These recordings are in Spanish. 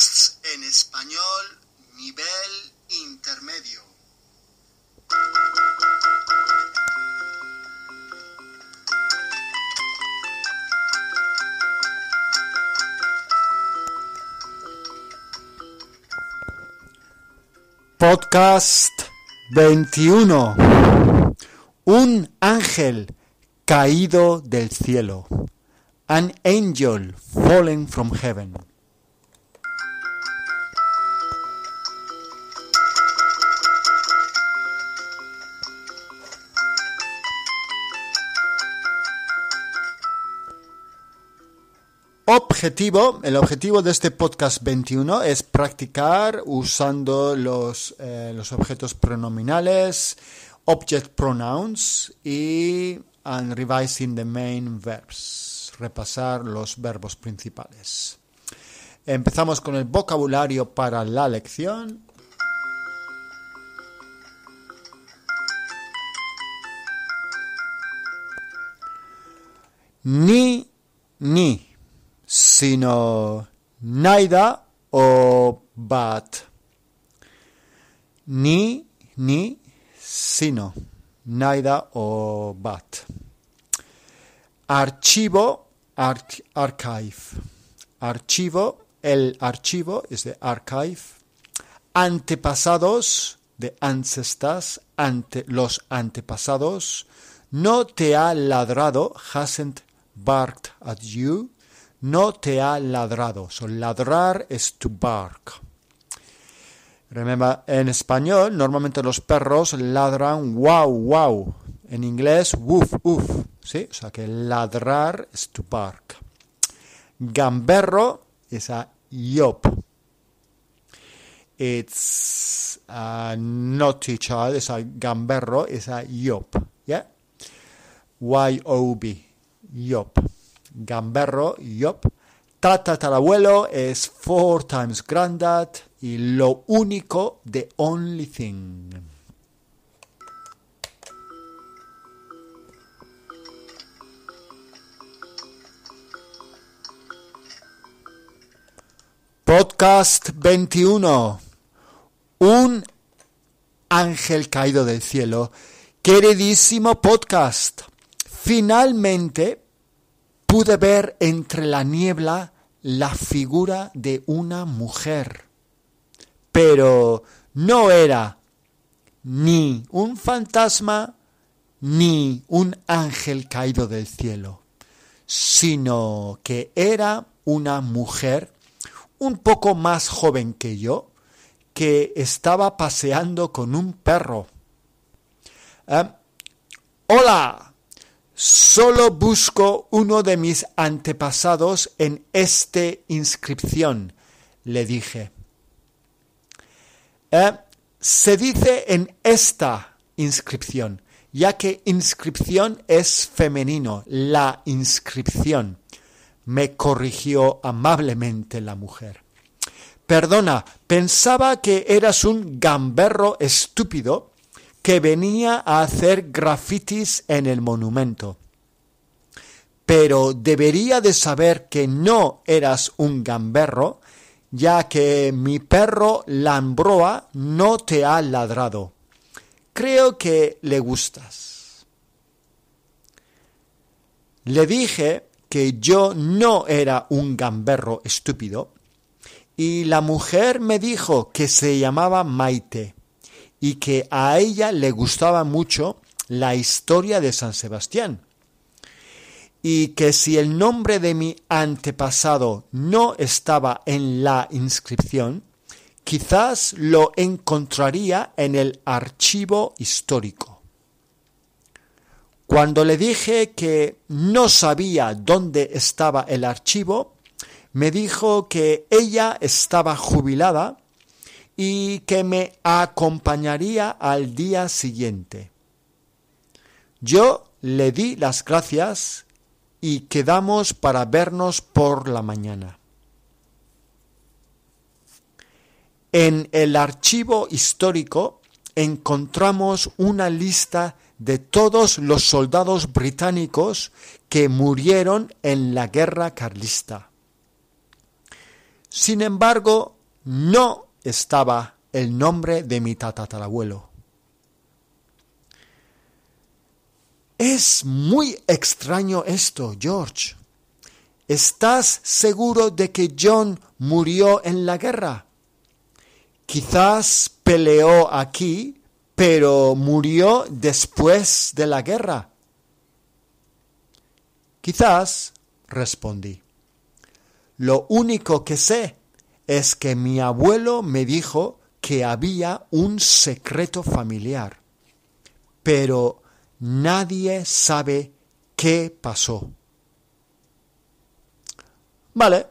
podcasts en español nivel intermedio. Podcast 21. Un ángel caído del cielo. An angel fallen from heaven. Objetivo, el objetivo de este podcast 21 es practicar usando los, eh, los objetos pronominales, object pronouns y revising the main verbs, repasar los verbos principales. Empezamos con el vocabulario para la lección. Ni, ni sino neither o but. Ni, ni, sino, neither o but. Archivo, archive. Archivo, el archivo es de archive. Antepasados, de ancestors, ante, los antepasados. No te ha ladrado, hasn't barked at you no te ha ladrado. So ladrar es to bark. Remember, en español, normalmente los perros ladran wow, wow. En inglés, woof, woof. ¿Sí? O sea que ladrar es to bark. Gamberro es a yop. It's a naughty child, es a gamberro, es a yop. ¿Yeah? Y-O-B. Yop gamberro, yop. abuelo es four times granddad y lo único, the only thing. Podcast 21. Un ángel caído del cielo. Queridísimo podcast. Finalmente pude ver entre la niebla la figura de una mujer, pero no era ni un fantasma ni un ángel caído del cielo, sino que era una mujer un poco más joven que yo, que estaba paseando con un perro. Ah, Hola, Solo busco uno de mis antepasados en esta inscripción, le dije. Eh, se dice en esta inscripción, ya que inscripción es femenino, la inscripción, me corrigió amablemente la mujer. Perdona, pensaba que eras un gamberro estúpido que venía a hacer grafitis en el monumento. Pero debería de saber que no eras un gamberro, ya que mi perro Lambroa no te ha ladrado. Creo que le gustas. Le dije que yo no era un gamberro estúpido, y la mujer me dijo que se llamaba Maite y que a ella le gustaba mucho la historia de San Sebastián y que si el nombre de mi antepasado no estaba en la inscripción, quizás lo encontraría en el archivo histórico. Cuando le dije que no sabía dónde estaba el archivo, me dijo que ella estaba jubilada y que me acompañaría al día siguiente. Yo le di las gracias y quedamos para vernos por la mañana. En el archivo histórico encontramos una lista de todos los soldados británicos que murieron en la guerra carlista. Sin embargo, no estaba el nombre de mi tatarabuelo. Es muy extraño esto, George. ¿Estás seguro de que John murió en la guerra? Quizás peleó aquí, pero murió después de la guerra. Quizás, respondí. Lo único que sé es que mi abuelo me dijo que había un secreto familiar, pero nadie sabe qué pasó. Vale,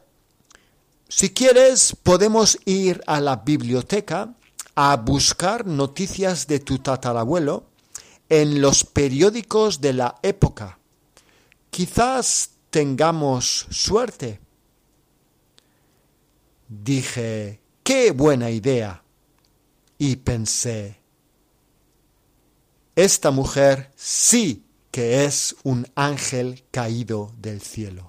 si quieres podemos ir a la biblioteca a buscar noticias de tu tatarabuelo en los periódicos de la época. Quizás tengamos suerte. Dije, qué buena idea. Y pensé, esta mujer sí que es un ángel caído del cielo.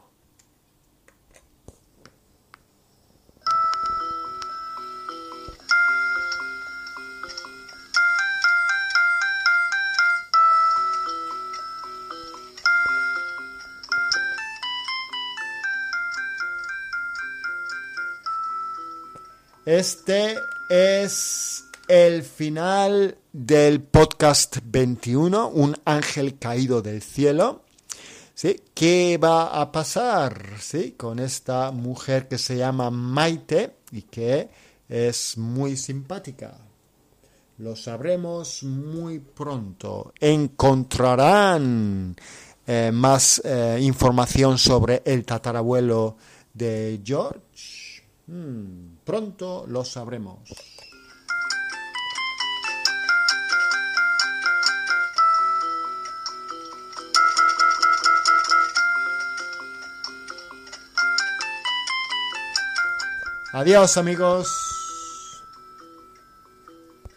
Este es el final del podcast 21, Un ángel caído del cielo. ¿Sí? ¿Qué va a pasar ¿sí? con esta mujer que se llama Maite y que es muy simpática? Lo sabremos muy pronto. Encontrarán eh, más eh, información sobre el tatarabuelo de George. Hmm, pronto lo sabremos. Adiós amigos.